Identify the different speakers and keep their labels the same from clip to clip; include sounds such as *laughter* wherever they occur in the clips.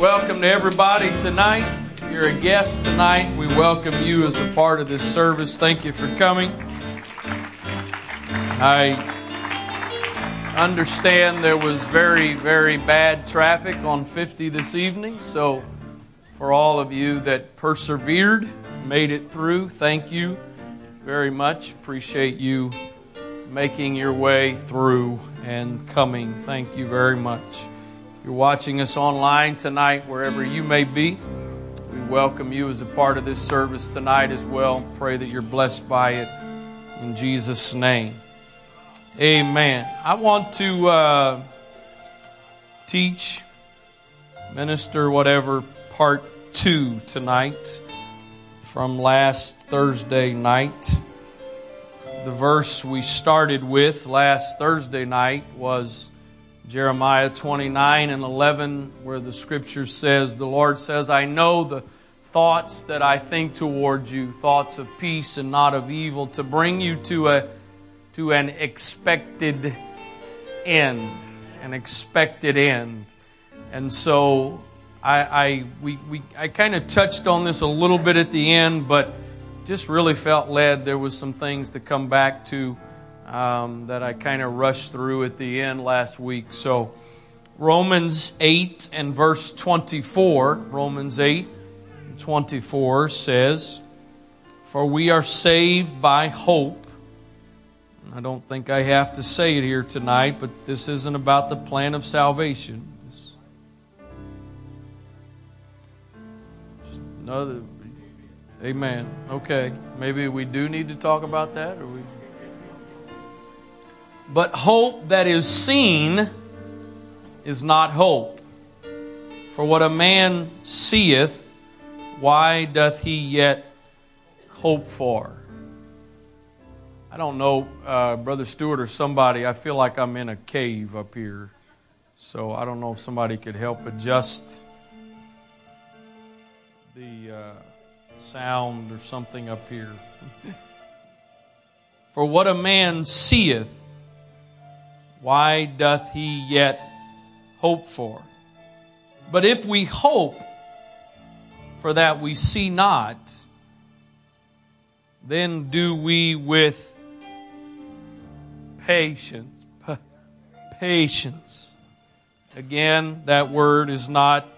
Speaker 1: Welcome to everybody tonight. If you're a guest tonight, we welcome you as a part of this service. Thank you for coming. I understand there was very, very bad traffic on 50 this evening, so for all of you that persevered, made it through, thank you very much. Appreciate you making your way through and coming. Thank you very much you're watching us online tonight, wherever you may be, we welcome you as a part of this service tonight as well. Pray that you're blessed by it in Jesus' name. Amen. I want to uh, teach, minister, whatever, part two tonight from last Thursday night. The verse we started with last Thursday night was Jeremiah 29 and 11, where the scripture says, The Lord says, I know the thoughts that I think toward you, thoughts of peace and not of evil, to bring you to, a, to an expected end. An expected end. And so I, I, we, we, I kind of touched on this a little bit at the end, but just really felt led there was some things to come back to um, that I kind of rushed through at the end last week. So, Romans 8 and verse 24, Romans 8 24 says, For we are saved by hope. I don't think I have to say it here tonight, but this isn't about the plan of salvation. It's another, amen. Okay, maybe we do need to talk about that, or we. But hope that is seen is not hope. For what a man seeth, why doth he yet hope for? I don't know, uh, Brother Stewart or somebody, I feel like I'm in a cave up here. So I don't know if somebody could help adjust the uh, sound or something up here. *laughs* For what a man seeth, why doth he yet hope for? But if we hope for that we see not, then do we with patience, p- patience. Again, that word is not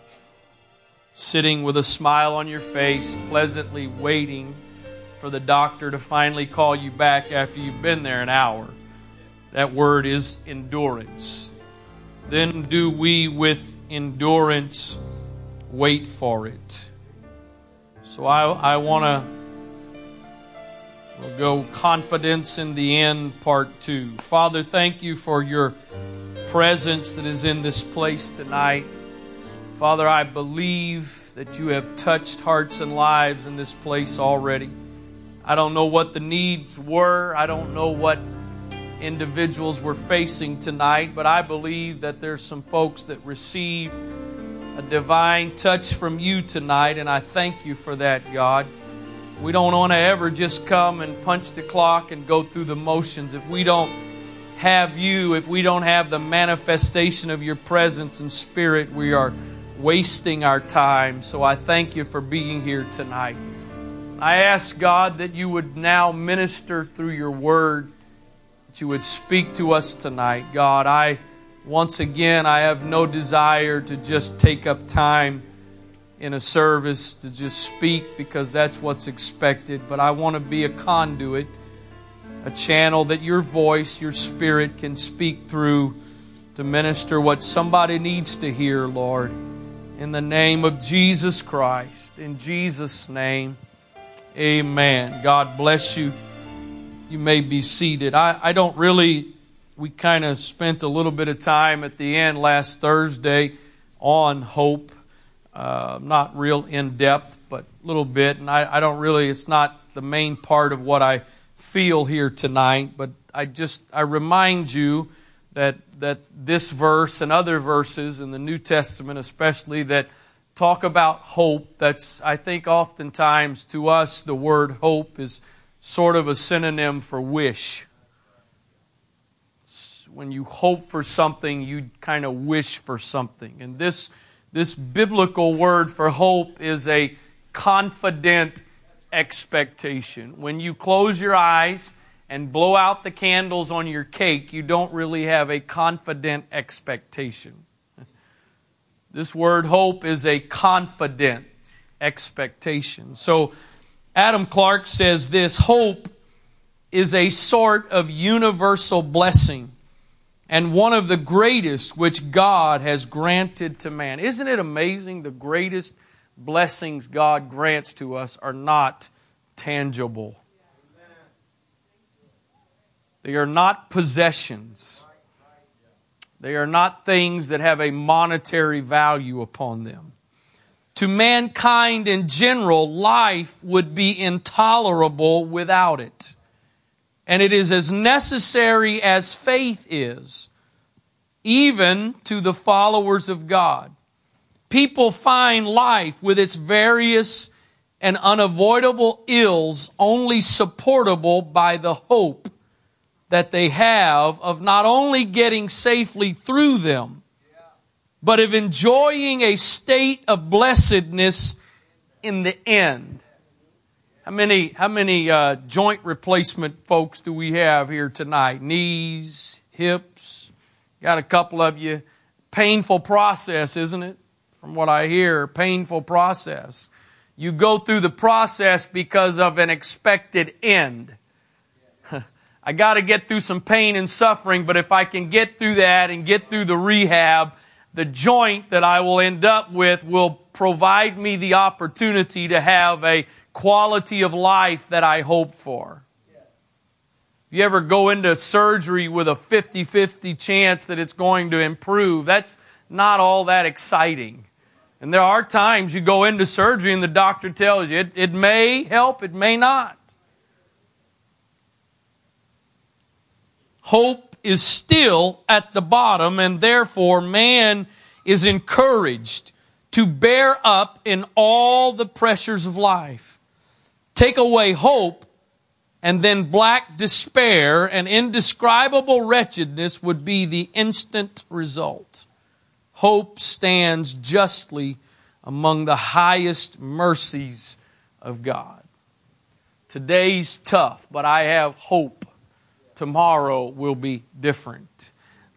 Speaker 1: sitting with a smile on your face, pleasantly waiting for the doctor to finally call you back after you've been there an hour. That word is endurance. Then do we with endurance wait for it. So I, I want to we'll go confidence in the end, part two. Father, thank you for your presence that is in this place tonight. Father, I believe that you have touched hearts and lives in this place already. I don't know what the needs were. I don't know what individuals we're facing tonight, but I believe that there's some folks that received a divine touch from you tonight, and I thank you for that, God. We don't want to ever just come and punch the clock and go through the motions. If we don't have you, if we don't have the manifestation of your presence and spirit, we are wasting our time. So I thank you for being here tonight. I ask God that you would now minister through your word that you would speak to us tonight. God, I once again, I have no desire to just take up time in a service to just speak because that's what's expected, but I want to be a conduit, a channel that your voice, your spirit can speak through to minister what somebody needs to hear, Lord. In the name of Jesus Christ, in Jesus' name, amen. God bless you you may be seated. I, I don't really, we kind of spent a little bit of time at the end last Thursday on hope. Uh, not real in depth, but a little bit. And I, I don't really, it's not the main part of what I feel here tonight, but I just, I remind you that, that this verse and other verses in the New Testament, especially, that talk about hope. That's, I think, oftentimes to us, the word hope is sort of a synonym for wish. when you hope for something, you kind of wish for something. And this, this biblical word for hope is a confident expectation. When you close your eyes and blow out the candles on your cake, you don't really have a confident expectation. *laughs* This word hope is a confident expectation. So, Adam Clarke says this hope is a sort of universal blessing and one of the greatest which God has granted to man. Isn't it amazing? The greatest blessings God grants to us are not tangible, they are not possessions, they are not things that have a monetary value upon them to mankind in general, life would be intolerable without it. And it is as necessary as faith is, even to the followers of God. People find life with its various and unavoidable ills only supportable by the hope that they have of not only getting safely through them, but of enjoying a state of blessedness in the end. How many, how many uh, joint replacement folks do we have here tonight? Knees, hips, got a couple of you. Painful process, isn't it? From what I hear, painful process. You go through the process because of an expected end. *laughs* I got to get through some pain and suffering, but if I can get through that and get through the rehab the joint that I will end up with will provide me the opportunity to have a quality of life that I hope for. If You ever go into surgery with a 50 50 chance that it's going to improve? That's not all that exciting. And there are times you go into surgery and the doctor tells you it, it may help, it may not. Hope is still at the bottom, and therefore man is encouraged to bear up in all the pressures of life. Take away hope, and then black despair and indescribable wretchedness would be the instant result. Hope stands justly among the highest mercies of God. Today's tough, but I have hope tomorrow will be different.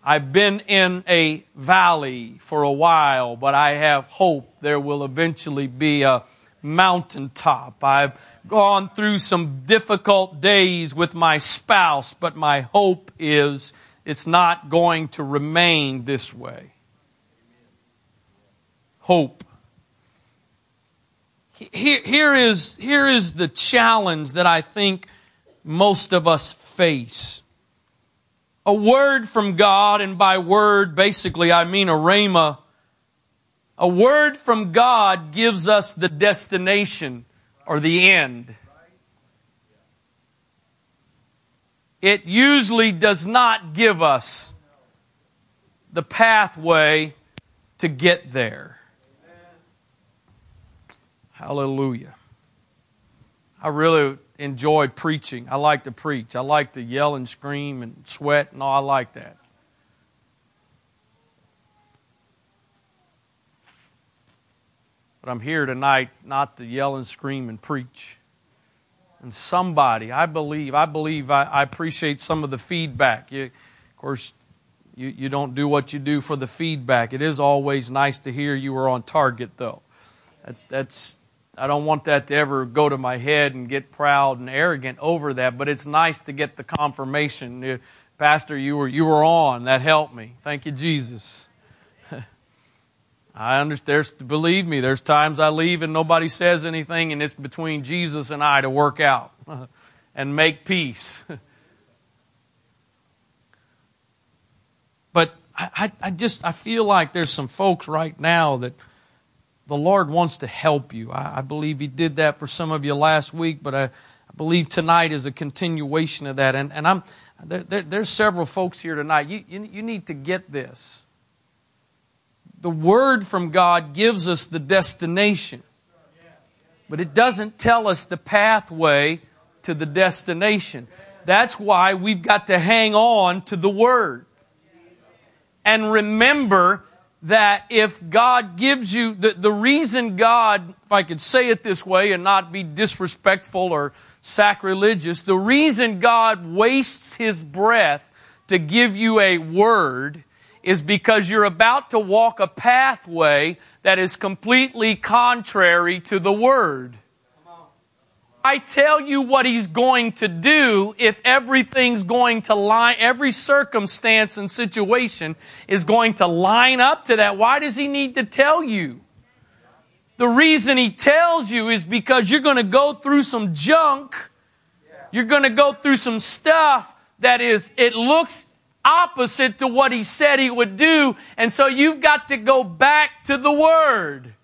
Speaker 1: I've been in a valley for a while, but I have hope there will eventually be a mountaintop. I've gone through some difficult days with my spouse, but my hope is it's not going to remain this way. Hope. Here, here, is, here is the challenge that I think most of us face. A word from God, and by word, basically, I mean a rhema. A word from God gives us the destination or the end. It usually does not give us the pathway to get there. Hallelujah. I really enjoy preaching. I like to preach. I like to yell and scream and sweat and all. I like that. But I'm here tonight not to yell and scream and preach. And somebody, I believe, I believe I, I appreciate some of the feedback. You, of course, you, you don't do what you do for the feedback. It is always nice to hear you were on target, though. That's, that's, I don't want that to ever go to my head and get proud and arrogant over that, but it's nice to get the confirmation. Pastor, you were, you were on. That helped me. Thank you, Jesus. *laughs* I understand. Believe me, there's times I leave and nobody says anything, and it's between Jesus and I to work out *laughs* and make peace. *laughs* but I, I, I just I feel like there's some folks right now that – the Lord wants to help you. I, I believe He did that for some of you last week, but I, I believe tonight is a continuation of that. And, and I'm, there, there, there's several folks here tonight. You, you, you need to get this. The Word from God gives us the destination, but it doesn't tell us the pathway to the destination. That's why we've got to hang on to the Word and remember that if God gives you the, the reason God, if I could say it this way and not be disrespectful or sacrilegious, the reason God wastes his breath to give you a word is because you're about to walk a pathway that is completely contrary to the word. I tell you what he's going to do if everything's going to line, every circumstance and situation is going to line up to that. Why does he need to tell you? The reason he tells you is because you're going to go through some junk. You're going to go through some stuff that is, it looks opposite to what he said he would do. And so you've got to go back to the word.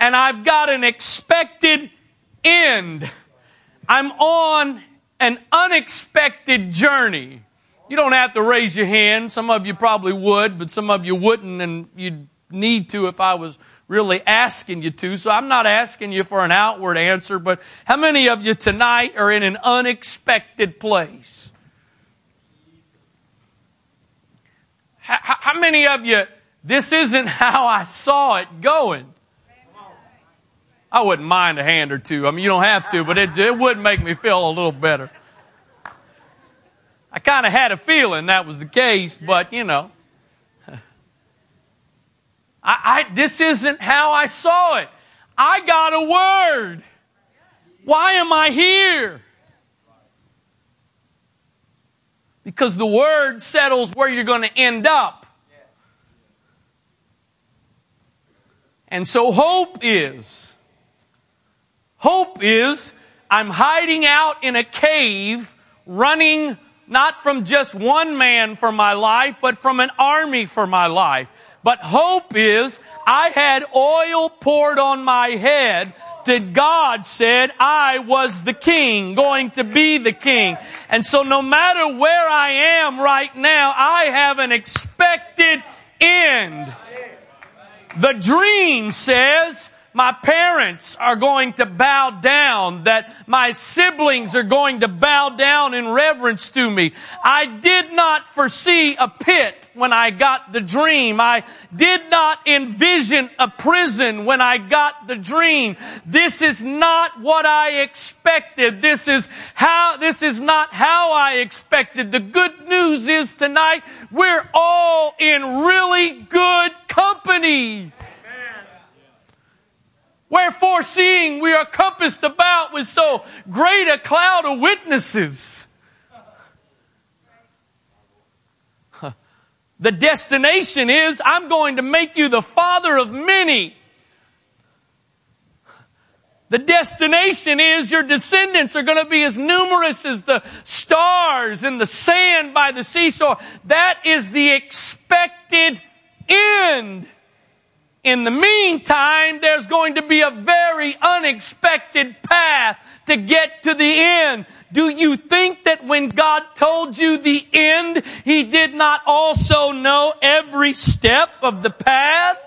Speaker 1: And I've got an expected end. I'm on an unexpected journey. You don't have to raise your hand. Some of you probably would, but some of you wouldn't, and you'd need to if I was really asking you to. So I'm not asking you for an outward answer, but how many of you tonight are in an unexpected place? How, many of you, this isn't *laughs* how I saw it going? I wouldn't mind a hand or two. I mean, you don't have to, but it, it would make me feel a little better. I kind of had a feeling that was the case, but you know. *laughs* I, I, this isn't how I saw it. I got a word. Why am I here? Because the word settles where you're going to end up. And so hope is Hope is I'm hiding out in a cave, running not from just one man for my life, but from an army for my life. But hope is I had oil poured on my head that God said I was the king, going to be the king. And so no matter where I am right now, I have an expected end. The dream says my parents are going to bow down, that my siblings are going to bow down in reverence to me. I did not foresee a pit when I got the dream. I did not envision a prison when I got the dream. This is not what I expected. This is how, this is not how I expected. The good news is tonight we're all in really good company. Wherefore, seeing we are compassed about with so great a cloud of witnesses, *laughs* the destination is I'm going to make you the father of many. The destination is your descendants are going to be as numerous as the stars in the sand by the seashore. That is the expected end. In the meantime, there's going to be a very unexpected path to get to the end. Do you think that when God told you the end, He did not also know every step of the path?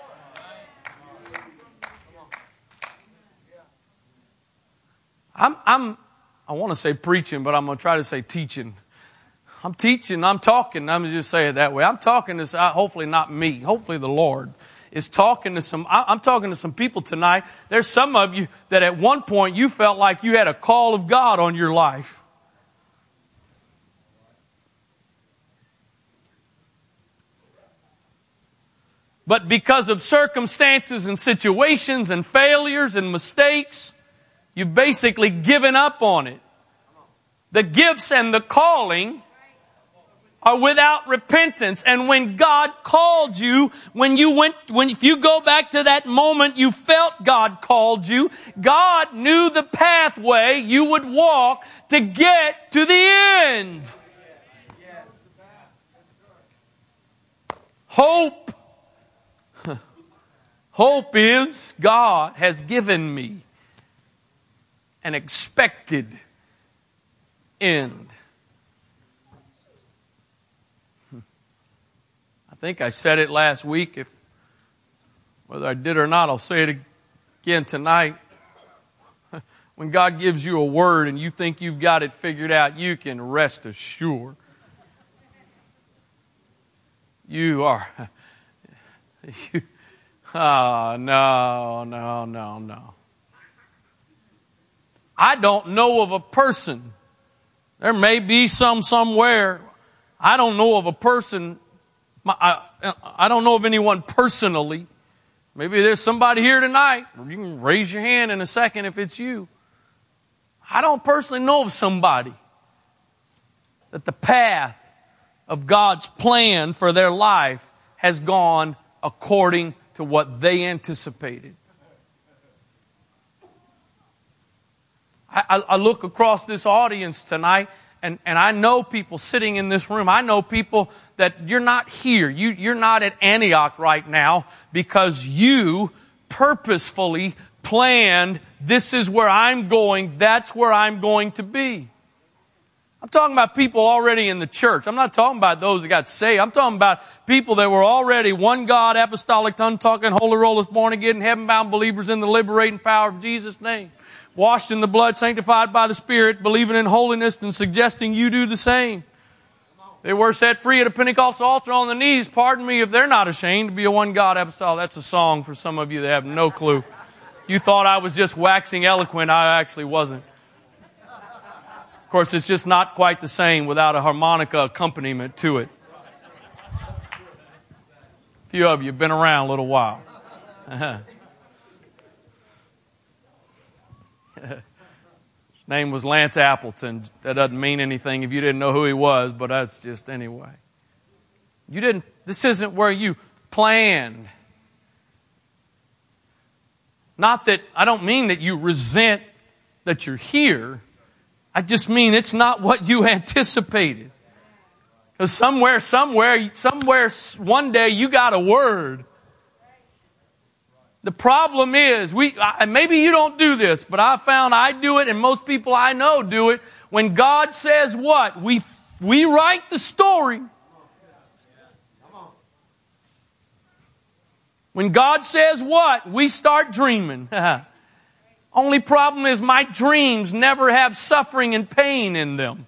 Speaker 1: I'm, I'm I want to say preaching, but I'm going to try to say teaching. I'm teaching, I'm talking. I'm just say it that way. I'm talking this, uh, hopefully not me, hopefully the Lord is talking to some, I'm talking to some people tonight. There's some of you that at one point you felt like you had a call of God on your life. But because of circumstances and situations and failures and mistakes, you've basically given up on it. The gifts and the calling are without repentance. And when God called you, when you went, when, if you go back to that moment you felt God called you, God knew the pathway you would walk to get to the end. Hope. *laughs* Hope is God has given me an expected end. think I said it last week. If whether I did or not, I'll say it again tonight. *laughs* when God gives you a word and you think you've got it figured out, you can rest assured. You are. you, *laughs* oh, ah, no, no, no, no. I don't know of a person. There may be some somewhere. I don't know of a person my, I, I don't know of anyone personally. Maybe there's somebody here tonight. You can raise your hand in a second if it's you. I don't personally know of somebody that the path of God's plan for their life has gone according to what they anticipated. I, I, look across this audience tonight and, and I know people sitting in this room. I know people that you're not here. You, you're not at Antioch right now because you purposefully planned this is where I'm going, that's where I'm going to be. I'm talking about people already in the church. I'm not talking about those that got saved. I'm talking about people that were already one God, apostolic, tongue talking, holy rollers, born again, heaven bound believers in the liberating power of Jesus' name washed in the blood, sanctified by the Spirit, believing in holiness, and suggesting you do the same. They were set free at a Pentecost altar on the knees. Pardon me if they're not ashamed to be a one God apostle. That's a song for some of you that have no clue. You thought I was just waxing eloquent. I actually wasn't. Of course, it's just not quite the same without a harmonica accompaniment to it. A few of you have been around a little while. Uh-huh. *laughs* His name was Lance Appleton. That doesn't mean anything if you didn't know who he was, but that's just anyway. You didn't, this isn't where you planned. Not that, I don't mean that you resent that you're here. I just mean it's not what you anticipated. Because somewhere, somewhere, somewhere, one day you got a word the problem is, we, I, maybe you don't do this, but I found I do it and most people I know do it. When God says what? We, we write the story. When God says what? We start dreaming. *laughs* Only problem is my dreams never have suffering and pain in them.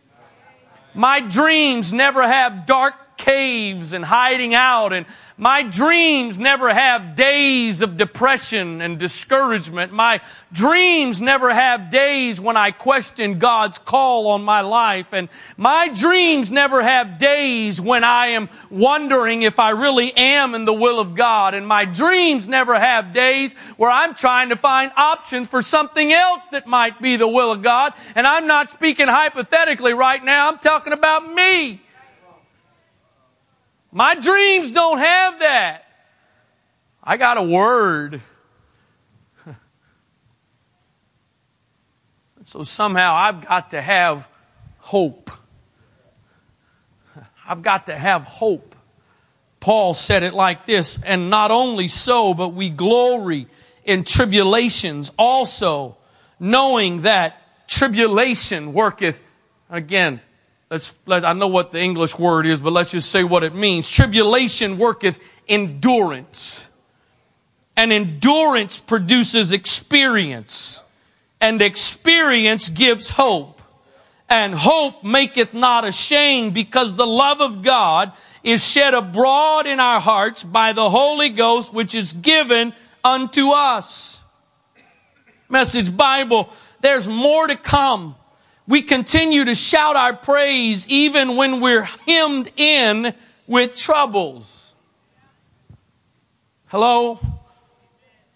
Speaker 1: My dreams never have dark caves and hiding out. And my dreams never have days of depression and discouragement. My dreams never have days when I question God's call on my life. And my dreams never have days when I am wondering if I really am in the will of God. And my dreams never have days where I'm trying to find options for something else that might be the will of God. And I'm not speaking hypothetically right now. I'm talking about me. My dreams don't have that. I got a word. *laughs* so somehow I've got to have hope. I've got to have hope. Paul said it like this, and not only so, but we glory in tribulations also, knowing that tribulation worketh, again, let's let, I know what the English word is, but let's just say what it means. Tribulation worketh endurance. And endurance produces experience. And experience gives hope. And hope maketh not ashamed because the love of God is shed abroad in our hearts by the Holy Ghost which is given unto us. Message Bible, there's more to come. We continue to shout our praise even when we're hemmed in with troubles. Hello?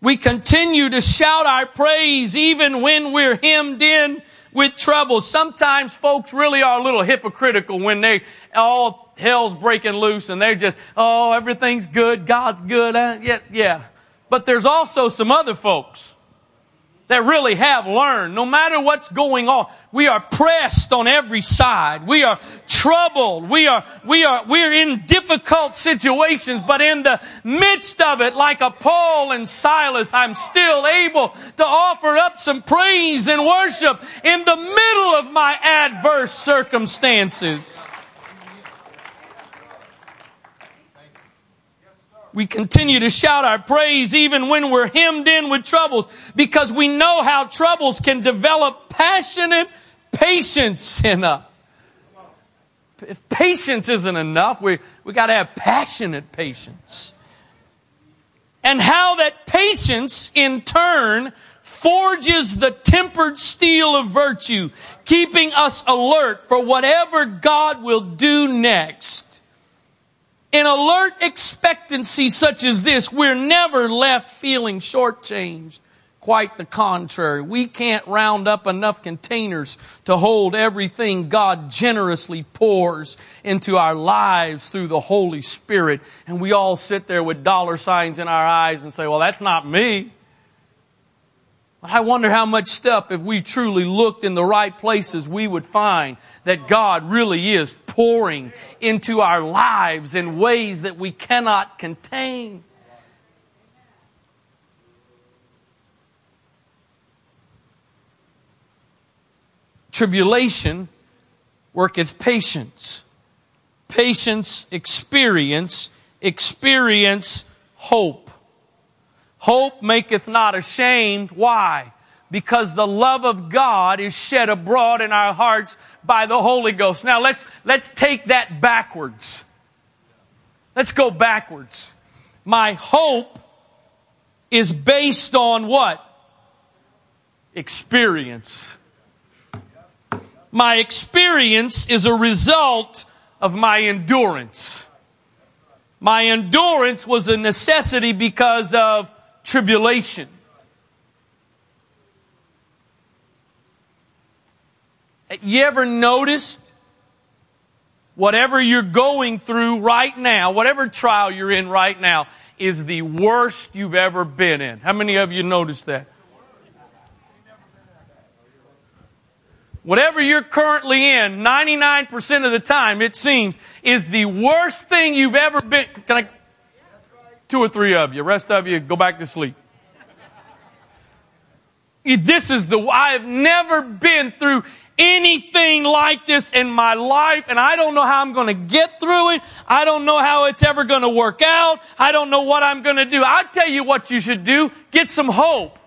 Speaker 1: We continue to shout our praise even when we're hemmed in with troubles. Sometimes folks really are a little hypocritical when they all hell's breaking loose and they're just, oh, everything's good, God's good. Uh, yeah, yeah. But there's also some other folks that really have learned no matter what's going on we are pressed on every side we are troubled we are we are we're in difficult situations but in the midst of it like a paul and silas i'm still able to offer up some praise and worship in the middle of my adverse circumstances We continue to shout our praise even when we're hemmed in with troubles because we know how troubles can develop passionate patience in us. If patience isn't enough, we, we got to have passionate patience. And how that patience in turn forges the tempered steel of virtue, keeping us alert for whatever God will do next. In alert expectancy such as this, we're never left feeling shortchanged. Quite the contrary. We can't round up enough containers to hold everything God generously pours into our lives through the Holy Spirit. And we all sit there with dollar signs in our eyes and say, well, that's not me. But I wonder how much stuff, if we truly looked in the right places, we would find that God really is pouring into our lives in ways that we cannot contain. Tribulation worketh patience. Patience, experience, experience, hope. Hope maketh not ashamed. Why? Because the love of God is shed abroad in our hearts by the Holy Ghost. Now let's, let's take that backwards. Let's go backwards. My hope is based on what? Experience. My experience is a result of my endurance. My endurance was a necessity because of tribulation. You ever noticed whatever you're going through right now, whatever trial you're in right now, is the worst you've ever been in? How many of you noticed that? Whatever you're currently in, 99% of the time, it seems, is the worst thing you've ever been. Can I Two or three of you. Rest of you, go back to sleep. This is the, I have never been through anything like this in my life, and I don't know how I'm going to get through it. I don't know how it's ever going to work out. I don't know what I'm going to do. I'll tell you what you should do get some hope.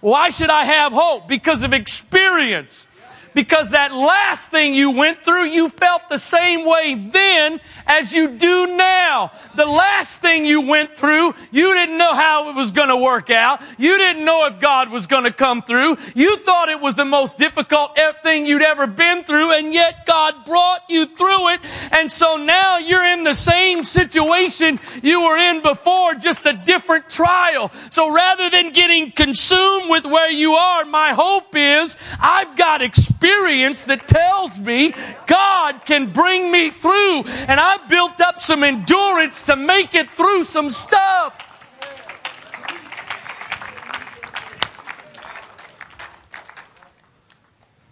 Speaker 1: Why should I have hope? Because of experience because that last thing you went through, you felt the same way then as you do now. The last thing you went through, you didn't know how it was going to work out. You didn't know if God was going to come through. You thought it was the most difficult thing you'd ever been through, and yet God brought you through it. And so now you're in the same situation you were in before, just a different trial. So rather than getting consumed with where you are, my hope is I've got experience experience that tells me God can bring me through. And I built up some endurance to make it through some stuff.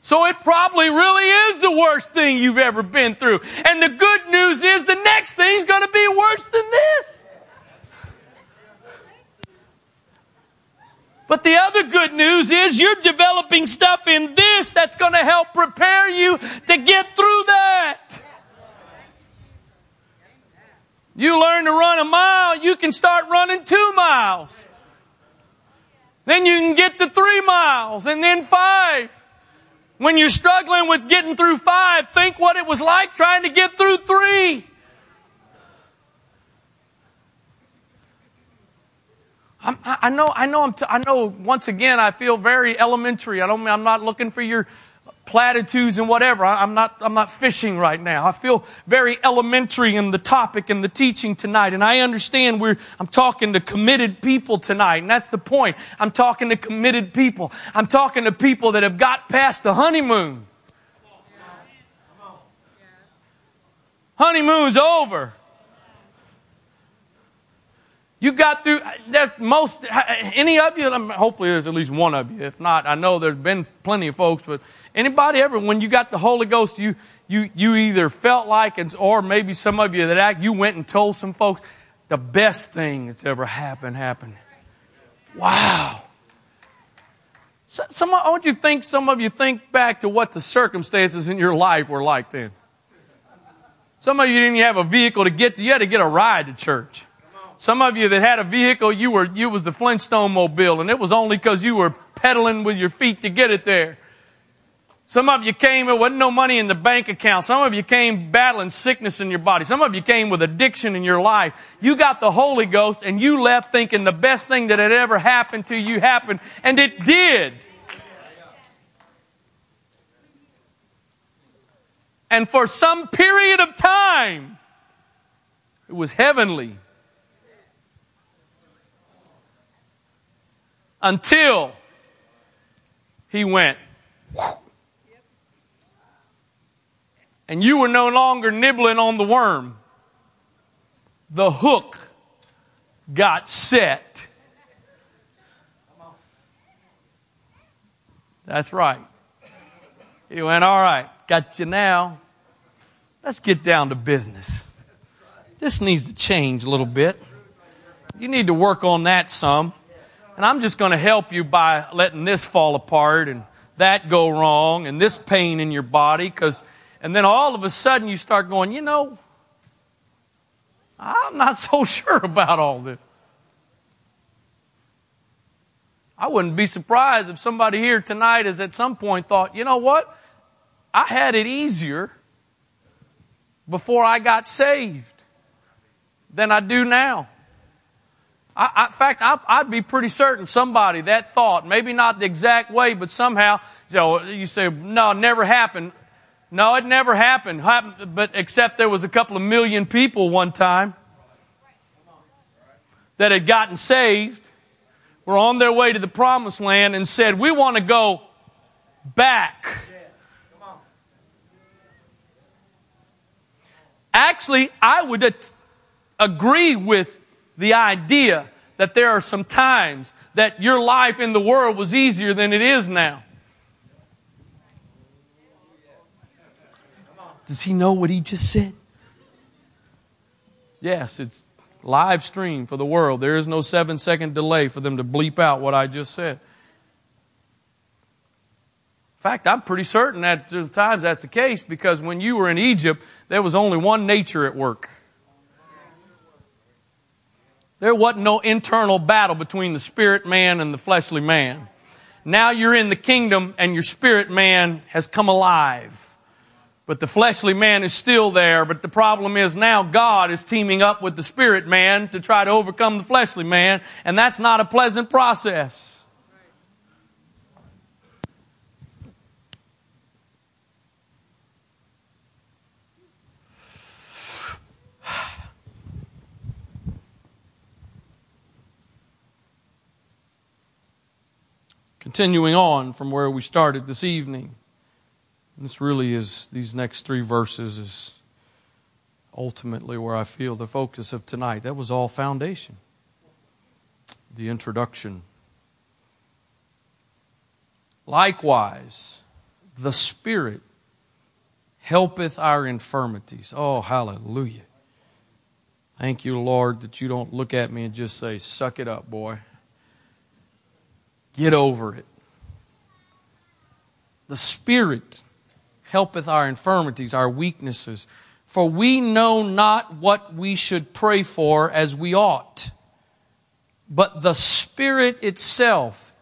Speaker 1: So it probably really is the worst thing you've ever been through. And the good news is the next thing's going to be worse than this. But the other good news is you're developing stuff in this that's going to help prepare you to get through that. You learn to run a mile, you can start running two miles. Then you can get to three miles and then five. When you're struggling with getting through five, think what it was like trying to get through three. I'm, i know, I know, I'm t- i know. Once again, I feel very elementary. I don't. I'm not looking for your platitudes and whatever. I, am not. I'm not fishing right now. I feel very elementary in the topic and the teaching tonight. And I understand we're. I'm talking to committed people tonight, and that's the point. I'm talking to committed people. I'm talking to people that have got past the honeymoon. Honeymoon's over. You got through, uh, there's most, uh, any of you, um, hopefully there's at least one of you. If not, I know there's been plenty of folks, but anybody ever, when you got the Holy Ghost, you, you, you either felt like, or maybe some of you that act, you went and told some folks, the best thing that's ever happened, happened. Wow. some, Don't you think, some of you think back to what the circumstances in your life were like then. Some of you didn't have a vehicle to get to, you had to get a ride to church. Some of you that had a vehicle, you were, you was the Flintstone mobile and it was only because you were pedaling with your feet to get it there. Some of you came, there wasn't no money in the bank account. Some of you came battling sickness in your body. Some of you came with addiction in your life. You got the Holy Ghost and you left thinking the best thing that had ever happened to you happened, and it did. And for some period of time, it was heavenly. until he went. And you were no longer nibbling on the worm. The hook got set. That's right. He went, All right, got you now. Let's get down to business. This needs to change a little bit. You need to work on that some. And I'm just going to help you by letting this fall apart and that go wrong and this pain in your body because and then all of a sudden you start going, you know, I'm not *laughs* so sure about all this. I wouldn't be surprised if somebody here tonight has at some point thought, you know what? I had it easier before I got saved than I do now. I, in fact, I, would be pretty certain somebody that thought, maybe not the exact way, but somehow, you, know, you say, no, it never happened. No, it never happened. happened. But except there was a couple of million people one time that had gotten saved, were on their way to the promised land, and said, we want to go back. Actually, I would at- agree with the idea that there are some times that your life in the world was easier than it is now. Does he know what he just said? Yes, it's live stream for the world. There is no seven second delay for them to bleep out what I just said. In fact, I'm pretty certain that times that's the case because when you were in Egypt, there was only one nature at work. There wasn't no internal battle between the spirit man and the fleshly man. Now you're in the kingdom and your spirit man has come alive. But the fleshly man is still there. But the problem is now God is teaming up with the spirit man to try to overcome the fleshly man. And that's not a pleasant process. Continuing on from where we started this evening, this really is these next three verses is ultimately where I feel the focus of tonight. That was all foundation, the introduction. Likewise, the Spirit helpeth our infirmities. Oh, hallelujah. Thank you, Lord, that you don't look at me and just say, Suck it up, boy. Get over it. The Spirit helpeth our infirmities, our weaknesses. For we know not what we should pray for as we ought, but the Spirit itself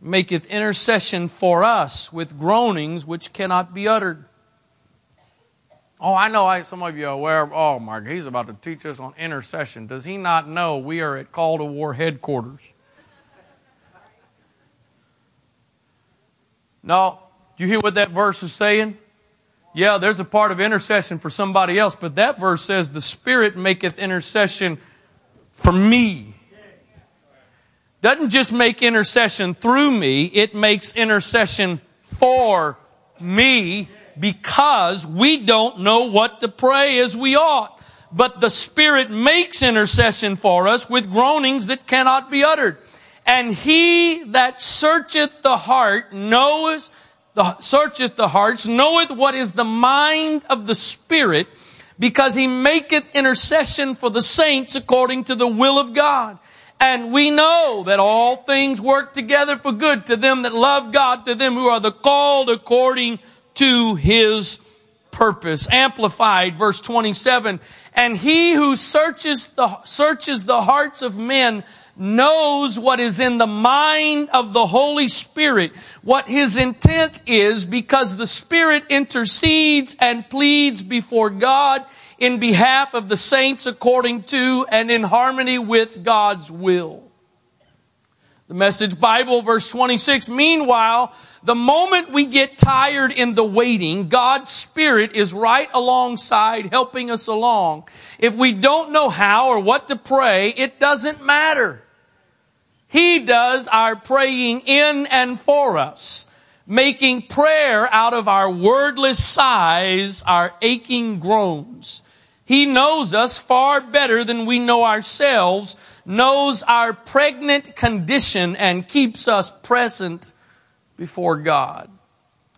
Speaker 1: maketh intercession for us with groanings which cannot be uttered. Oh, I know I, some of you are aware of, oh, Mark, he's about to teach us on intercession. Does he not know we are at Call to War headquarters? No. Do you hear what that verse is saying? Yeah, there's a part of intercession for somebody else, but that verse says, The Spirit maketh intercession for me. Doesn't just make intercession through me, it makes intercession for me because we don't know what to pray as we ought. But the Spirit makes intercession for us with groanings that cannot be uttered. And he that searcheth the heart knoweth, the, searcheth the hearts, knoweth what is the mind of the Spirit, because he maketh intercession for the saints according to the will of God. And we know that all things work together for good to them that love God, to them who are the called according to his purpose. Amplified, verse 27. And he who searches the, searches the hearts of men knows what is in the mind of the Holy Spirit, what his intent is, because the Spirit intercedes and pleads before God in behalf of the saints according to and in harmony with God's will. The message Bible, verse 26. Meanwhile, the moment we get tired in the waiting, God's Spirit is right alongside helping us along. If we don't know how or what to pray, it doesn't matter. He does our praying in and for us, making prayer out of our wordless sighs, our aching groans. He knows us far better than we know ourselves, knows our pregnant condition and keeps us present before God.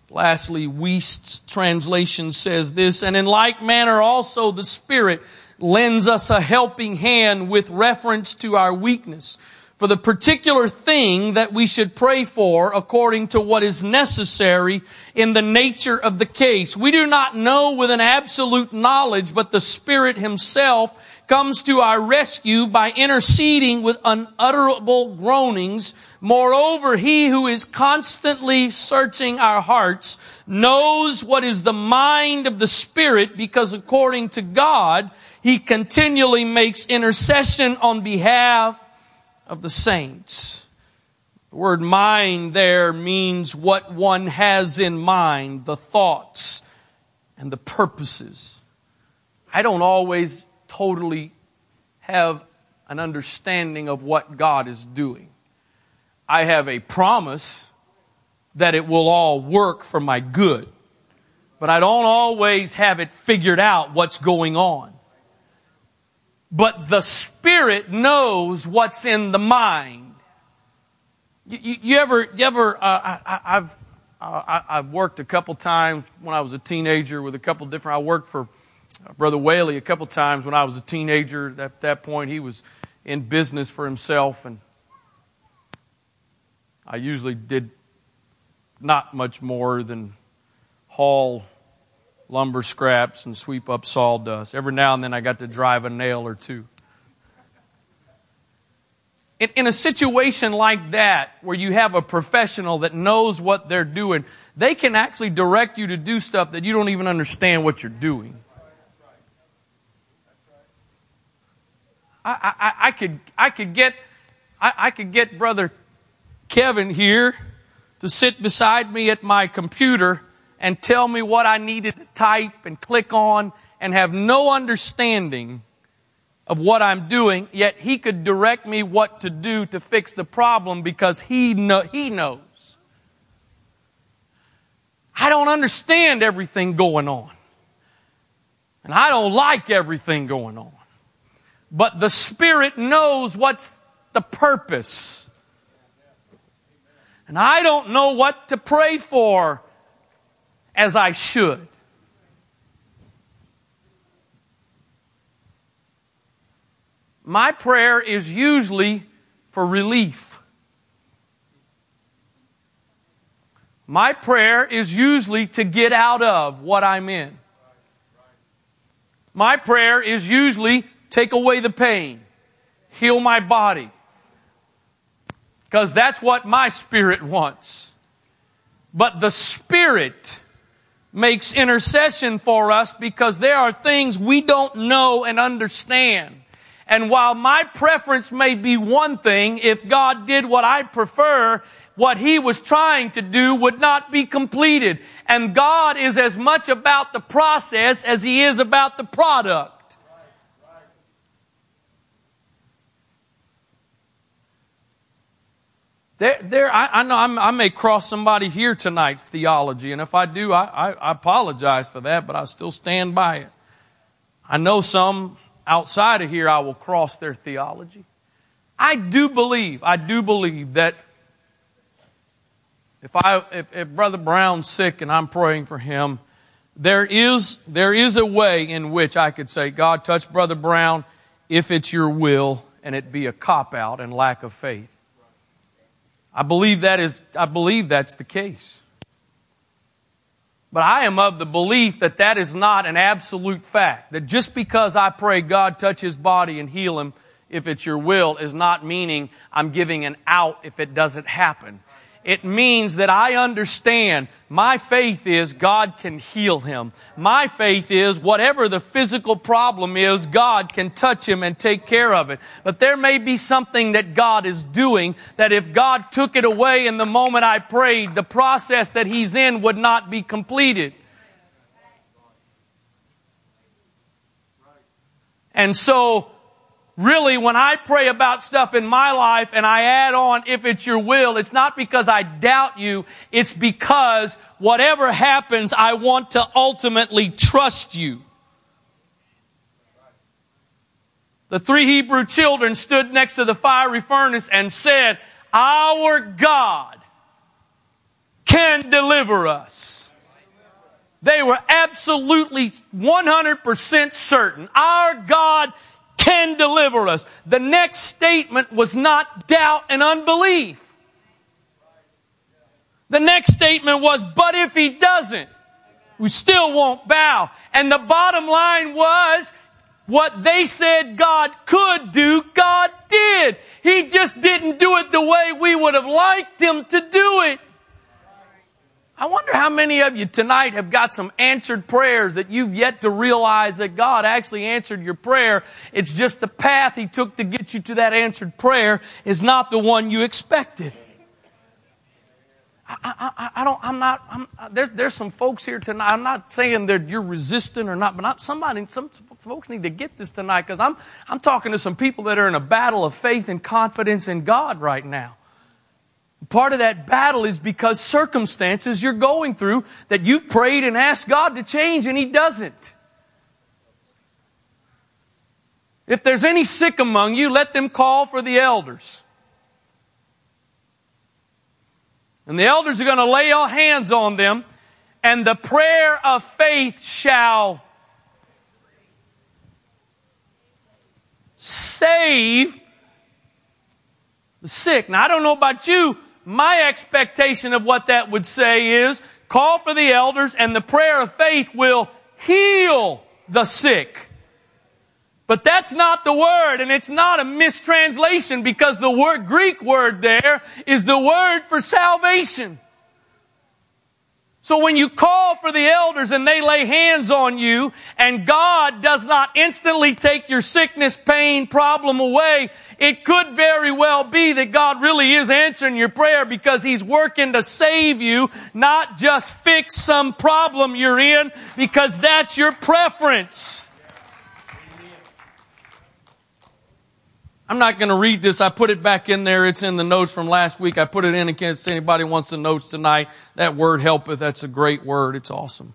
Speaker 1: Lastly, Wuest's translation says this, and in like manner also the Spirit lends us a helping hand with reference to our weakness for the particular thing that we should pray for according to what is necessary in the nature of the case. We do not know with an absolute knowledge, but the Spirit Himself comes to our rescue by interceding with unutterable groanings. Moreover, He who is constantly searching our hearts knows what is the mind of the Spirit because according to God, He continually makes intercession on behalf of the saints. The word mind there means what one has in mind, the thoughts and the purposes. I don't always totally have an understanding of what God is doing. I have a promise that it will all work for my good, but I don't always have it figured out what's going on but the spirit knows what's in the mind. You, you, you ever, you ever? Uh, I, have I, have uh, worked a couple times when I was a teenager with a couple different. I worked for uh, Brother Whaley a couple times when I was a teenager. At that point, he was in business for himself, and I usually did not much more than haul lumber scraps and sweep up sawdust. Every now and then I got to drive a nail or two. In, in a situation like that, where you have a professional that knows what they're doing, they can actually direct you to do stuff that you don't even understand what you're doing. I, I, I could, I could get, I, I could get brother Kevin here to sit beside me at my computer and tell me what I needed to type and click on and have no understanding of what I'm doing, yet he could direct me what to do to fix the problem because he, know, he knows. I don't understand everything going on. And I don't like everything going on. But the Spirit knows what's the purpose. And I don't know what to pray for as I should. My prayer is usually for relief. My prayer is usually to get out of what I'm in. My prayer is usually take away the pain, heal my body. Because that's what my spirit wants. But the spirit makes intercession for us because there are things we don't know and understand. And while my preference may be one thing, if God did what I prefer, what he was trying to do would not be completed. And God is as much about the process as he is about the product. There, there I, I know I'm, i may cross somebody here tonight's theology, and if I do, I, I, I apologize for that, but I still stand by it. I know some outside of here I will cross their theology. I do believe, I do believe that if I if, if, Brother Brown's sick and I'm praying for him, there is there is a way in which I could say, God, touch Brother Brown if it's your will and it be a cop out and lack of faith. I believe that is, I believe that's the case. But I am of the belief that that is not an absolute fact. That just because I pray God touch his body and heal him, if it's your will, is not meaning I'm giving an out if it doesn't happen. It means that I understand my faith is God can heal him. My faith is whatever the physical problem is, God can touch him and take care of it. But there may be something that God is doing that if God took it away in the moment I prayed, the process that he's in would not be completed. And so really, when I pray about stuff in my life and I add on, if it's your will, it's not because I doubt you. It's because whatever happens, I want to ultimately trust you. The three Hebrew children stood next to the fiery furnace and said, Our God can deliver us. They were absolutely 100% certain. Our God can deliver us. The next statement was not doubt and unbelief. The next statement was, but if he doesn't, we still won't bow. And the bottom line was, what they said God could do, God did. He just didn't do it the way we would have liked him to do it. I wonder how many of you tonight have got some answered prayers that you've yet to realize that God actually answered your prayer. It's just the path He took to get you to that answered prayer is not the one you expected. I, I, I don't, I'm not, I'm, uh, there's, there's some folks here tonight. I'm not saying that you're resistant or not, but not somebody, some folks need to get this tonight because I'm, I'm talking to some people that are in a battle of faith and confidence in God right now. Part of that battle is because circumstances you're going through that you prayed and asked God to change and He doesn't. If there's any sick among you, let them call for the elders. And the elders are going to lay hands on them, and the prayer of faith shall save the sick. Now, I don't know about you, my expectation of what that would say is call for the elders and the prayer of faith will heal the sick. But that's not the word, and it's not a mistranslation because the word, Greek word there is the word for salvation. So when you call for the elders and they lay hands on you and God does not instantly take your sickness, pain, problem away, it could very well be that God really is answering your prayer because he's working to save you, not just fix some problem you're in because that's your preference. I'm not going to read this. I put it back in there. It's in the notes from last week. I put it in in case anybody wants the notes tonight. That word helpeth. That's a great word. It's awesome.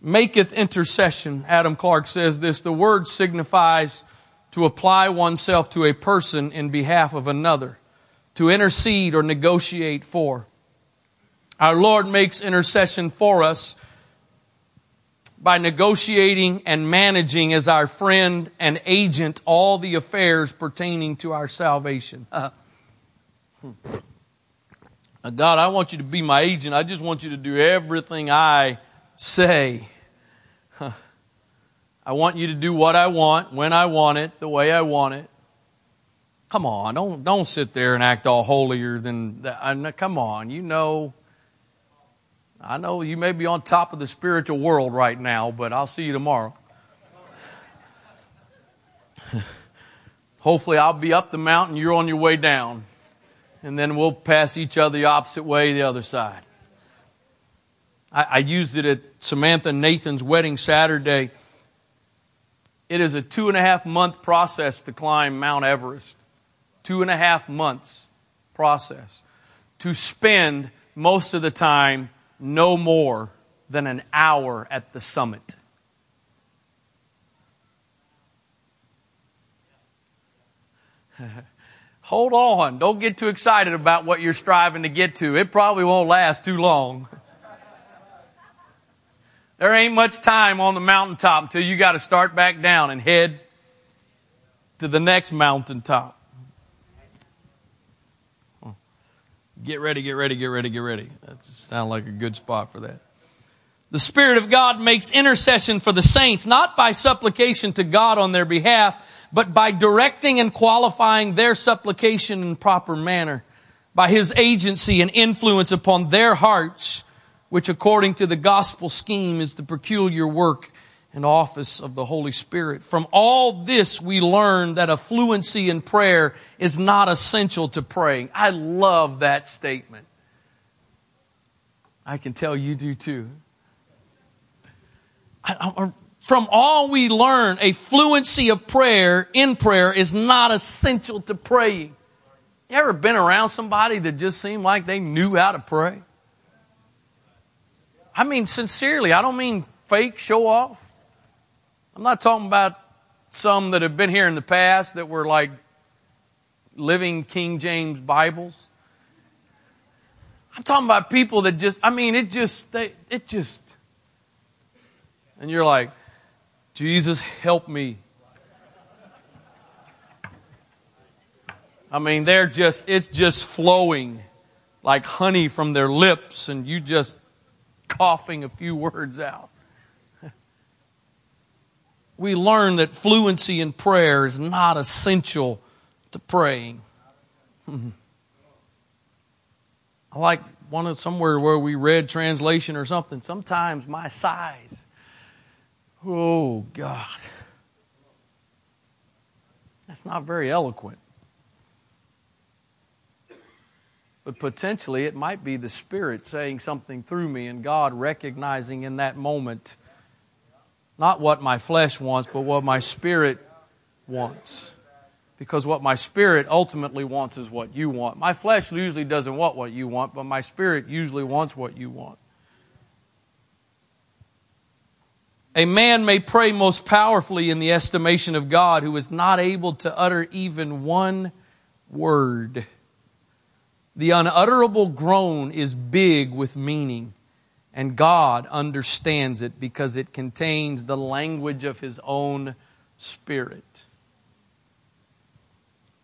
Speaker 1: Maketh intercession. Adam Clarke says this. The word signifies to apply oneself to a person in behalf of another, to intercede or negotiate for. Our Lord makes intercession for us by negotiating and managing as our friend and agent all the affairs pertaining to our salvation. Uh, hmm. God, I want you to be my agent. I just want you to do everything I say. I want you to do what I want, when I want it, the way I want it. Come on, don't don't sit there and act all holier than that. I'm, uh, come on, you know I know you may be on top of the spiritual world right now, but I'll see you tomorrow. *laughs* Hopefully, I'll be up the mountain, you're on your way down, and then we'll pass each other the opposite way, the other side. I, I used it at Samantha Nathan's wedding Saturday. It is a two and a half month process to climb Mount Everest. Two and a half months process to spend most of the time no more than an hour at the summit. *laughs* Hold on. Don't get too excited about what you're striving to get to. It probably won't last too long. *laughs* There ain't much time on the mountaintop until you got to start back down and head to the next mountaintop. Get ready, get ready, get ready, get ready. That sounds like a good spot for that. The Spirit of God makes intercession for the saints, not by supplication to God on their behalf, but by directing and qualifying their supplication in proper manner, by His agency and influence upon their hearts, which according to the gospel scheme is the peculiar work and office of the Holy Spirit. From all this, we learn that a fluency in prayer is not essential to praying. I love that statement. I can tell you do too. I, I, from all we learn, a fluency of prayer in prayer is not essential to praying. You ever been around somebody that just seemed like they knew how to pray? I mean, sincerely, I don't mean fake show off. I'm not talking about some that have been here in the past that were like living King James Bibles. I'm talking about people that just, I mean, it just, they, it just, and you're like, Jesus, help me. I mean, they're just, it's just flowing like honey from their lips, and you just coughing a few *laughs* words out we learn that fluency in prayer is not essential to praying. *laughs* I like one of somewhere where we read translation or something. Sometimes my sighs, oh God, that's not very eloquent. But potentially, it might be the Spirit saying something through me, and God recognizing in that moment not what my flesh wants, but what my spirit wants. Because what my spirit ultimately wants is what you want. My flesh usually doesn't want what you want, but my spirit usually wants what you want. A man may pray most powerfully in the estimation of God who is not able to utter even one word. The unutterable groan is big with meaning and God understands it because it contains the language of His own Spirit.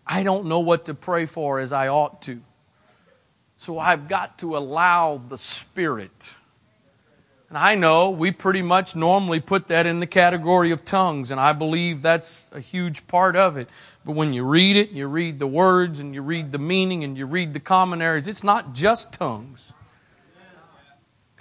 Speaker 1: I don't know what to pray for as I ought to, so I've got to allow the Spirit. And I know we pretty much normally put that in the category of tongues, and I believe that's a huge part of it. But when you read it, you read the words, and you read the meaning, and you read the commentaries, it's not just tongues.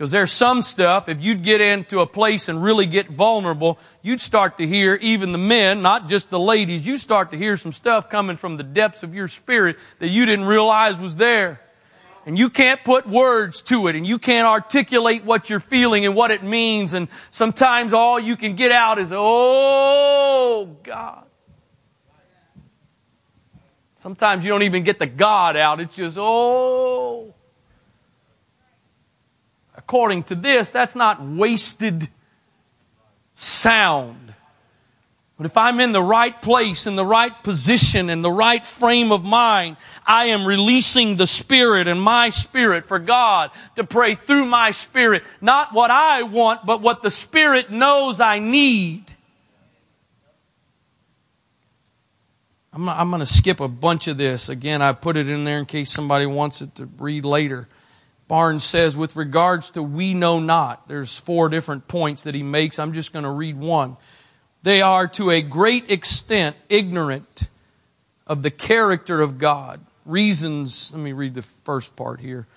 Speaker 1: Because there's some stuff, if you'd get into a place and really get vulnerable, you'd start to hear even the men, not just the ladies, you start to hear some stuff coming from the depths of your spirit that you didn't realize was there. And you can't put words to it and you can't articulate what you're feeling and what it means. And sometimes all you can get out is, oh God. Sometimes you don't even get the God out. It's just, oh according to this, that's not wasted sound. But if I'm in the right place, in the right position, in the right frame of mind, I am releasing the Spirit and my Spirit for God to pray through my Spirit. Not what I want, but what the Spirit knows I need. I'm, I'm going to skip a bunch of this. Again, I put it in there in case somebody wants it to read later. Barnes says, with regards to we know not, there's four different points that he makes. I'm just going to read one. They are to a great extent ignorant of the character of God. Reasons, let me read the first part here.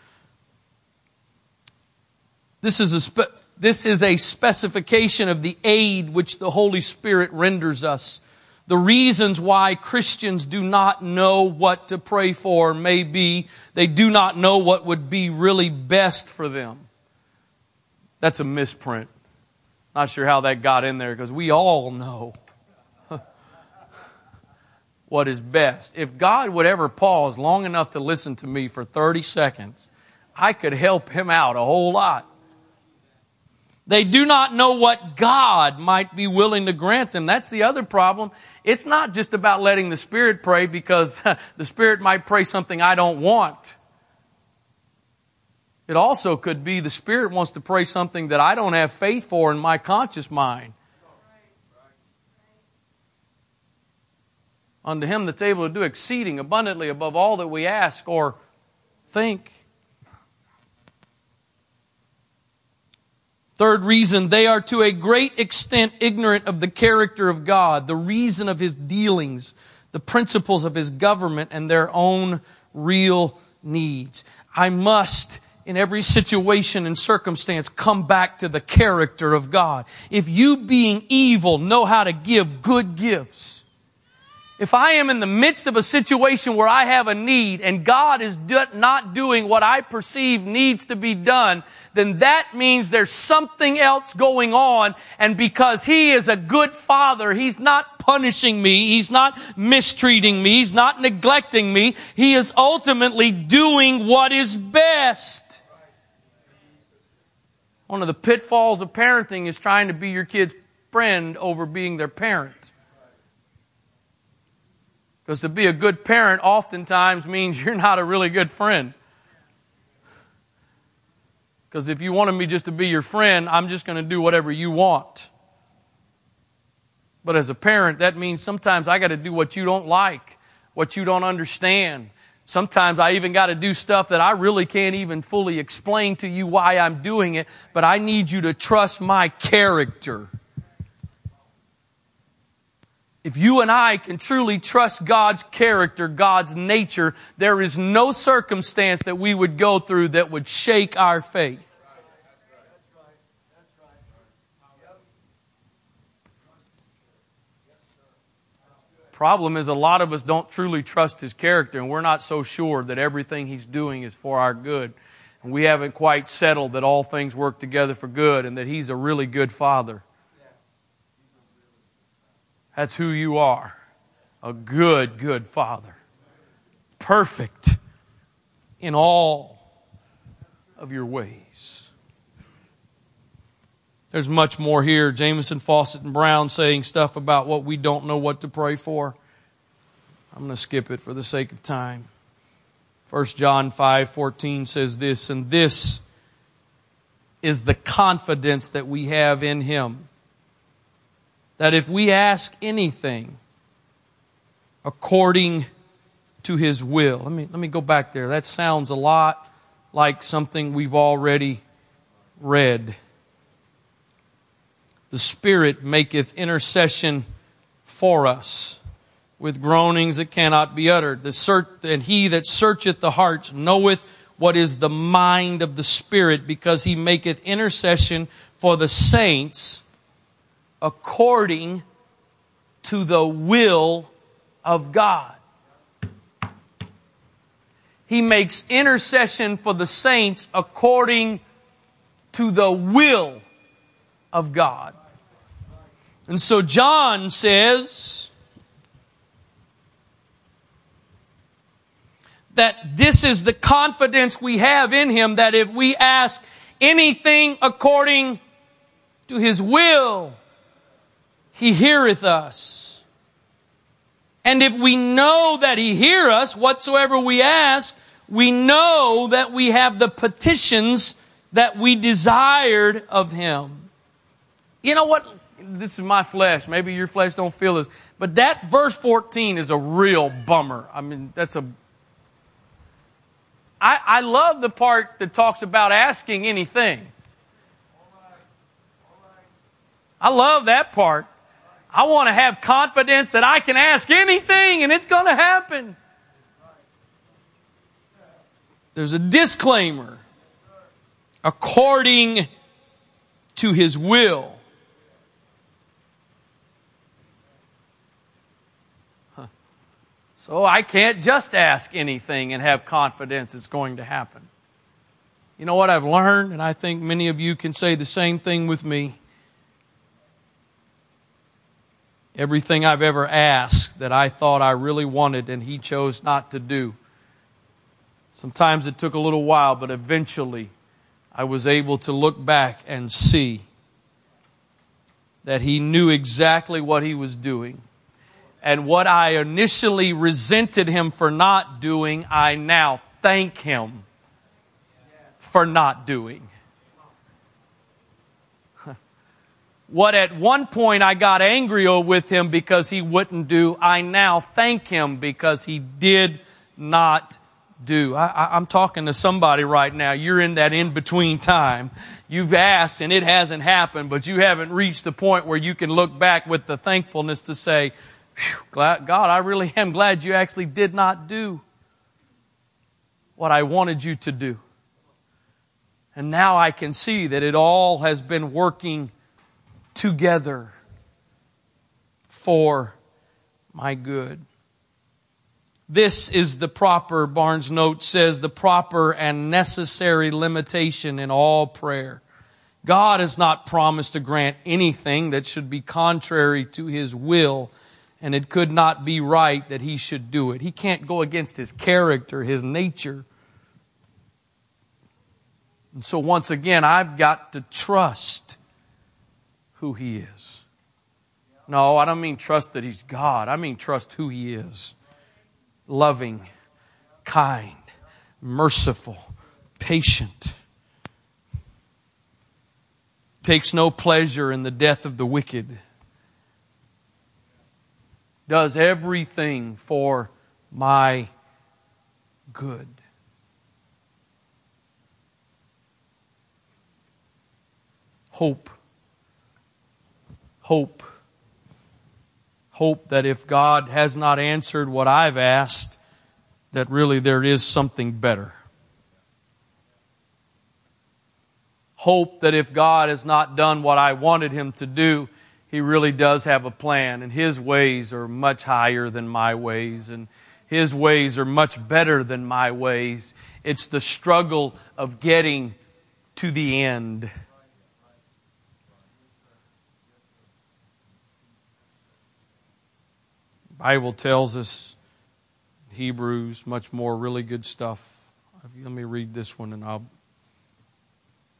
Speaker 1: This is a, spe- this is a specification of the aid which the Holy Spirit renders us the reasons why Christians do not know what to pray for may be they do not know what would be really best for them. That's a misprint. Not sure how that got in there because we all know *laughs* what is best. If God would ever pause long enough to listen to me for 30 seconds, I could help him out a whole lot. They do not know what God might be willing to grant them. That's the other problem. It's not just about letting the Spirit pray because *laughs* the Spirit might pray something I don't want. It also could be the Spirit wants to pray something that I don't have faith for in my conscious mind. Unto him that's able to do exceeding abundantly above all that we ask or think Third reason, they are to a great extent ignorant of the character of God, the reason of his dealings, the principles of his government, and their own real needs. I must in every situation and circumstance come back to the character of God. If you being evil know how to give good gifts, if I am in the midst of a situation where I have a need and God is do- not doing what I perceive needs to be done, then that means there's something else going on. And because He is a good Father, He's not punishing me. He's not mistreating me. He's not neglecting me. He is ultimately doing what is best. One of the pitfalls of parenting is trying to be your kid's friend over being their parent. Because to be a good parent oftentimes means *laughs* you're not a really good friend. Because if you wanted me just to be your friend, I'm just going to do whatever you want. But as a parent, that means sometimes I got to do what you don't like, what you don't understand. Sometimes I even got to do stuff that I really can't even fully explain to you why I'm doing it, but I need you to trust my character. If you and I can truly trust God's character, God's nature, there is no circumstance that we would go through that would shake our faith. Problem is, a lot of us don't truly trust His character, and we're not so sure that everything He's doing is for our good. And we haven't quite settled that all things work together for good and that He's a really good Father. That's who you are a good, good father. Perfect in all of your ways. There's much more here. Jamieson, Fausset, and Brown saying stuff about what we don't know what to pray for. I'm going to skip it for the sake of time. 1 John 5 14 says this, and this is the confidence that we have in him that if we ask anything according to his will, let me, let me go back there. That sounds a lot like something we've already read. The Spirit maketh intercession for us with groanings that cannot be uttered. The search, and he that searcheth the hearts knoweth what is the mind of the Spirit because he maketh intercession for the saints according to the will of God. He makes intercession for the saints according to the will of God. And so John says that this is the confidence we have in him that if we ask anything according to his will, he heareth us. And if we know that he hear us, whatsoever we ask, we know that we have the petitions that we desired of him. You know what? This is my flesh. Maybe your flesh don't feel this. But that verse 14 is a real bummer. I mean, that's a I, I love the part that talks about asking anything. I love that part. I want to have confidence that I can ask anything and it's going to happen. There's a disclaimer according to his will. So I can't just ask anything and have confidence it's going to happen. You know what I've learned, and I think many of you can say the same thing with me. Everything I've ever asked that I thought I really wanted and He chose not to do. Sometimes it took a little while, but eventually I was able to look back and see that He knew exactly what He was doing. And what I initially resented Him for not doing, I now thank Him for not doing. What at one point I got angry with him because he wouldn't do, I now thank him because he did not do. I, am talking to somebody right now. You're in that in between time. You've asked and it hasn't happened, but you haven't reached the point where you can look back with the thankfulness to say, God, I really am glad you actually did not do what I wanted you to do. And now I can see that it all has been working together for my good. This is the proper, Barnes' note says, the proper and necessary limitation in all prayer. God has not promised to grant anything that should be contrary to his will, and it could not be right that he should do it. He can't go against his character, his nature. And so, once again, I've got to trust who He is. No, I don't mean trust that He's God. I mean trust who He is loving, kind, merciful, patient. Takes no pleasure in the death of the wicked. Does everything for my good. Hope hope. Hope that if God has not answered what I've asked, that really there is something better. Hope that if God has not done what I wanted him to do, he really does have a plan, and his ways are much higher than my ways, and his ways are much better than my ways. It's the struggle of getting to the end. Iwell tells us Hebrews, much more really good stuff. Let me read this one and I'll.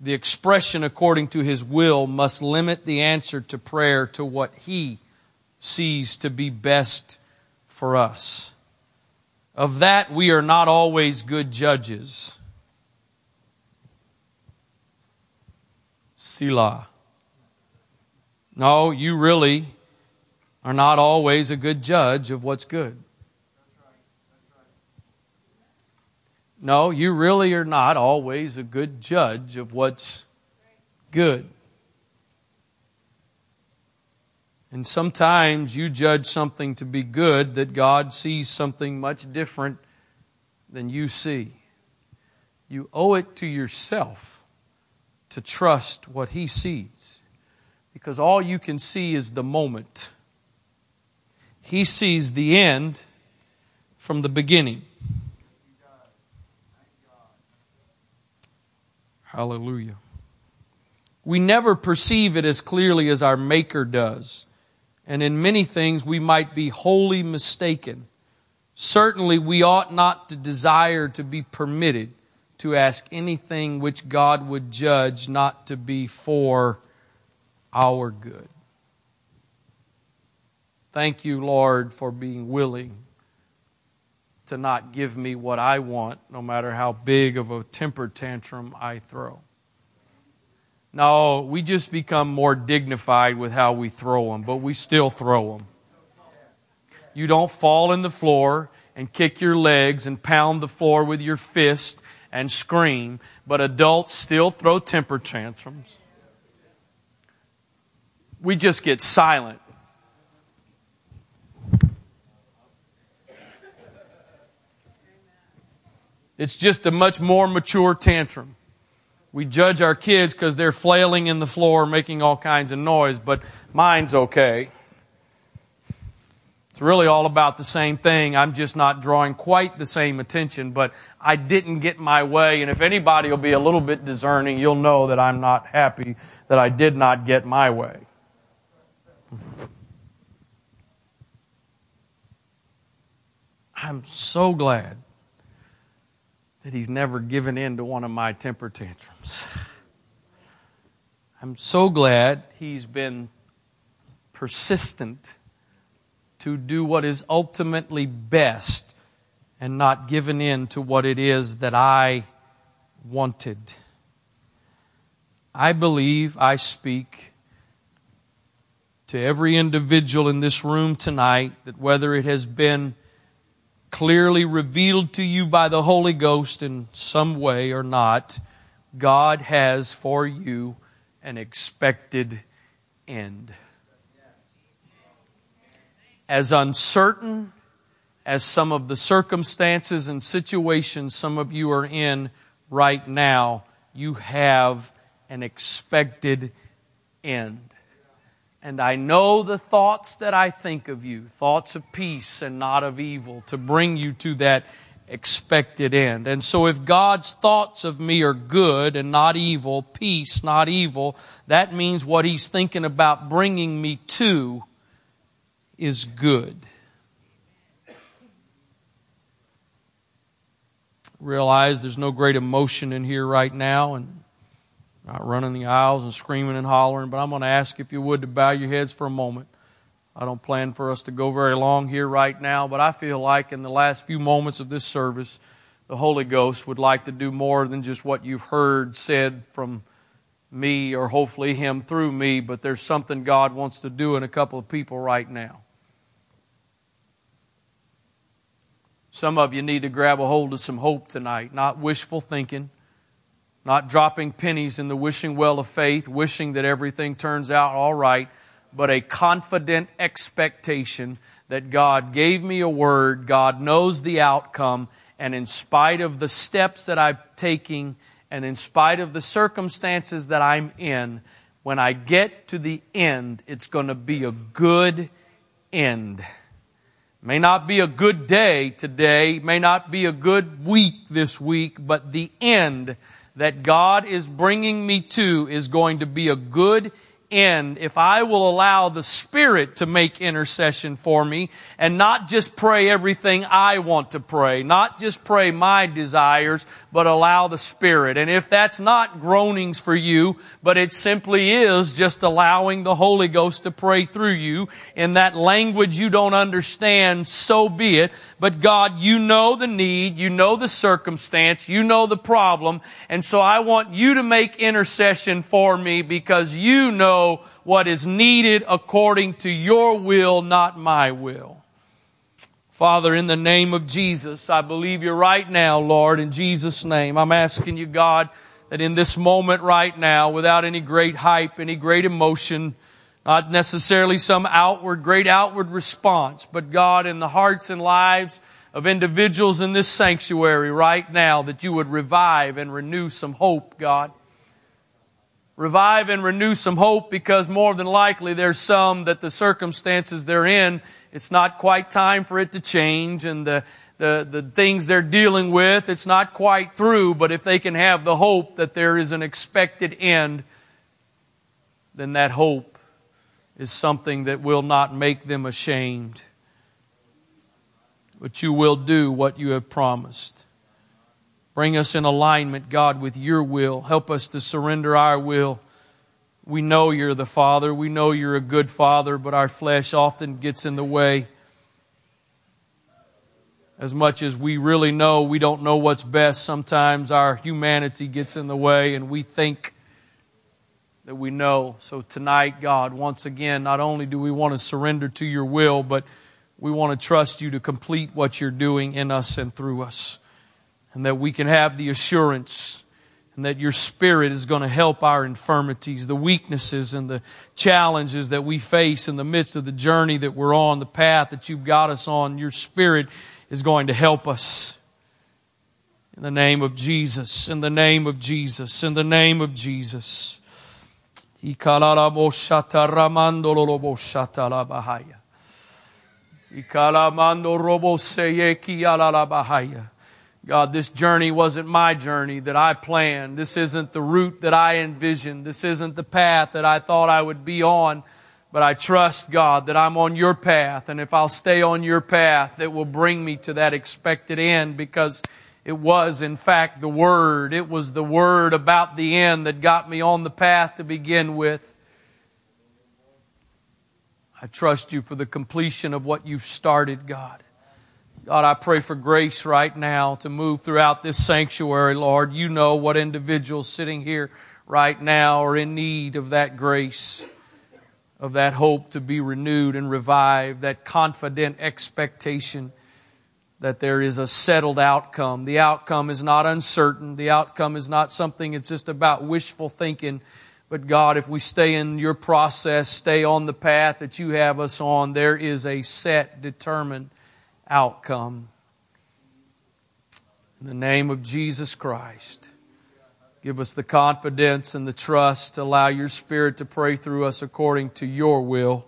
Speaker 1: The expression according to his will must limit the answer to prayer to what he sees to be best for us. Of that, we are not always good judges. Selah. No, you really are not always a good judge of what's good. No, you really are not always a good judge of what's good. And sometimes you judge something to be good that God sees something much different than you see. You owe it to yourself to trust what He sees because all you can see is the moment. He sees the end from the beginning. Hallelujah. We never perceive it as clearly as our Maker does. And in many things, we might be wholly mistaken. Certainly, we ought not to desire to be permitted to ask anything which God would judge not to be for our good. Thank you, Lord, for being willing to not give me what I want, no matter how big of a temper tantrum I throw. No, we just become more dignified with how we throw them, but we still throw them. You don't fall in the floor and kick your legs and pound the floor with your fist and scream, but adults still throw temper tantrums. We just get silent It's just a much more mature tantrum. We judge our kids because they're flailing in the floor, making all kinds of noise, but mine's okay. It's really all about the same thing. I'm just not drawing quite the same attention, but I didn't get my way. And if anybody will be a little bit discerning, you'll know that I'm not happy that I did not get my way. I'm so glad that he's never given in to one of my temper tantrums. I'm so glad he's been persistent to do what is ultimately best and not given in to what it is that I wanted. I believe I speak to every individual in this room tonight that whether it has been clearly revealed to you by the Holy Ghost in some way or not, God has for you an expected end. As uncertain as some of the circumstances and situations some of you are in right now, you have an expected end. And I know the thoughts that I think of you, thoughts of peace and not of evil, to bring you to that expected end. And so if God's thoughts of me are good and not evil, peace, not evil, that means what He's thinking about bringing me to is good. Realize there's no great emotion in here right now and not running the aisles and screaming and hollering, but I'm going to ask if you would to bow your heads for a moment. I don't plan for us to go very long here right now, but I feel like in the last few moments of this service, the Holy Ghost would like to do more than just what you've heard said from me or hopefully Him through me, but there's something God wants to do in a couple of people right now. Some of you need to grab a hold of some hope tonight, not wishful thinking, not dropping pennies in the wishing well of faith, wishing that everything turns out all right, but a confident expectation that God gave me a word, God knows the outcome, and in spite of the steps that I'm taking, and in spite of the circumstances that I'm in, when I get to the end, it's going to be a good end. May not be a good day today, may not be a good week this week, but the end that God is bringing me to is going to be a good end if I will allow the Spirit to make intercession for me and not just pray everything I want to pray, not just pray my desires, but allow the Spirit. And if that's not groanings for you, but it simply is just allowing the Holy Ghost to pray through you in that language you don't understand, so be it. But God, you know the need, you know the circumstance, you know the problem, and so I want you to make intercession for me because you know know what is needed according to your will, not my will. Father, in the name of Jesus, I believe you right now, Lord, in Jesus' name. I'm asking you, God, that in this moment right now, without any great hype, any great emotion, not necessarily some outward, great outward response, but God, in the hearts and lives of individuals in this sanctuary right now, that you would revive and renew some hope, God revive and renew some hope because more than likely there's some that the circumstances they're in, it's not quite time for it to change and the, the, the things they're dealing with, it's not quite through, but if they can have the hope that there is an expected end, then that hope is something that will not make them ashamed. But you will do what you have promised. Bring us in alignment, God, with your will. Help us to surrender our will. We know you're the Father. We know you're a good Father, but our flesh often gets in the way. As much as we really know we don't know what's best, sometimes our humanity gets in the way and we think that we know. So tonight, God, once again, not only do we want to surrender to your will, but we want to trust you to complete what you're doing in us and through us and that we can have the assurance and that your spirit is going to help our infirmities, the weaknesses and the challenges that we face in the midst of the journey that we're on, the path that you've got us on. Your spirit is going to help us. In the name of Jesus, in the name of Jesus, in the name of Jesus. God, this journey wasn't my journey that I planned. This isn't the route that I envisioned. This isn't the path that I thought I would be on. But I trust, God, that I'm on your path. And if I'll stay on your path, it will bring me to that expected end because it was, in fact, the Word. It was the Word about the end that got me on the path to begin with. I trust you for the completion of what you've started, God. God, I pray for grace right now to move throughout this sanctuary, Lord. You know what individuals sitting here right now are in need of that grace, of that hope to be renewed and revived, that confident expectation that there is a settled outcome. The outcome is not uncertain. The outcome is not something it's just about wishful thinking. But God, if we stay in your process, stay on the path that you have us on, there is a set, determined outcome. In the name of Jesus Christ, give us the confidence and the trust to allow your Spirit to pray through us according to your will,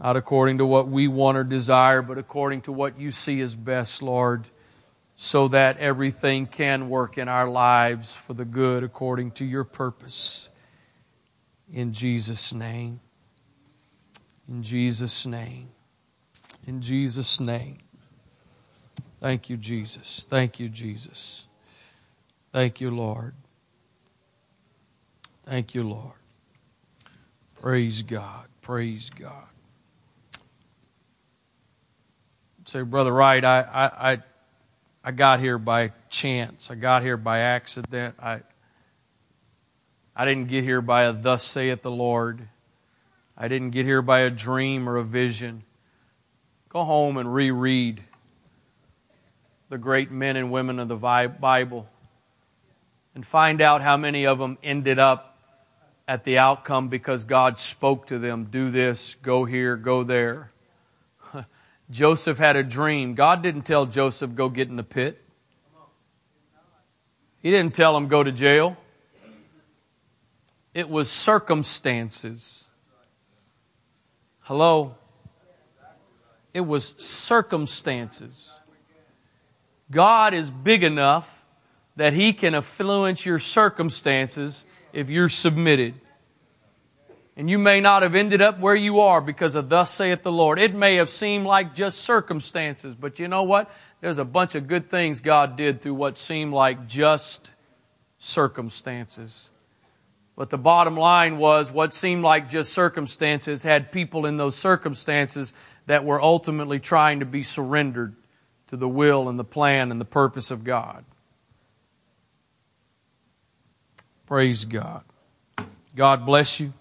Speaker 1: not according to what we want or desire, but according to what you see as best, Lord, so that everything can work in our lives for the good according to your purpose. In Jesus' name. In Jesus' name in Jesus' name. Thank you, Jesus. Thank you, Jesus. Thank you, Lord. Thank you, Lord. Praise God. Praise God. Say, Brother Wright, I, I, I, I got here by chance. I got here by accident. I, I didn't get here by a thus saith the Lord. I didn't get here by a dream or a vision. Go home and reread the great men and women of the Bible and find out how many of them ended up at the outcome because God spoke to them do this, go here, go there. *laughs* Joseph had a dream. God didn't tell Joseph, go get in the pit. He didn't tell him, go to jail. It was circumstances. Hello? it was circumstances. God is big enough that He can influence your circumstances if you're submitted. And you may not have ended up where you are because of thus saith the Lord. It may have seemed like just circumstances, but you know what? There's a bunch of good things God did through what seemed like just circumstances. But the bottom line was what seemed like just circumstances had people in those circumstances that we're ultimately trying to be surrendered to the will and the plan and the purpose of God. Praise God. God bless you.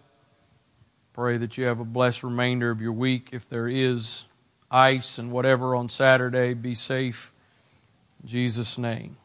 Speaker 1: Pray that you have a blessed remainder of your week. If there is ice and whatever on Saturday, be safe. In Jesus' name.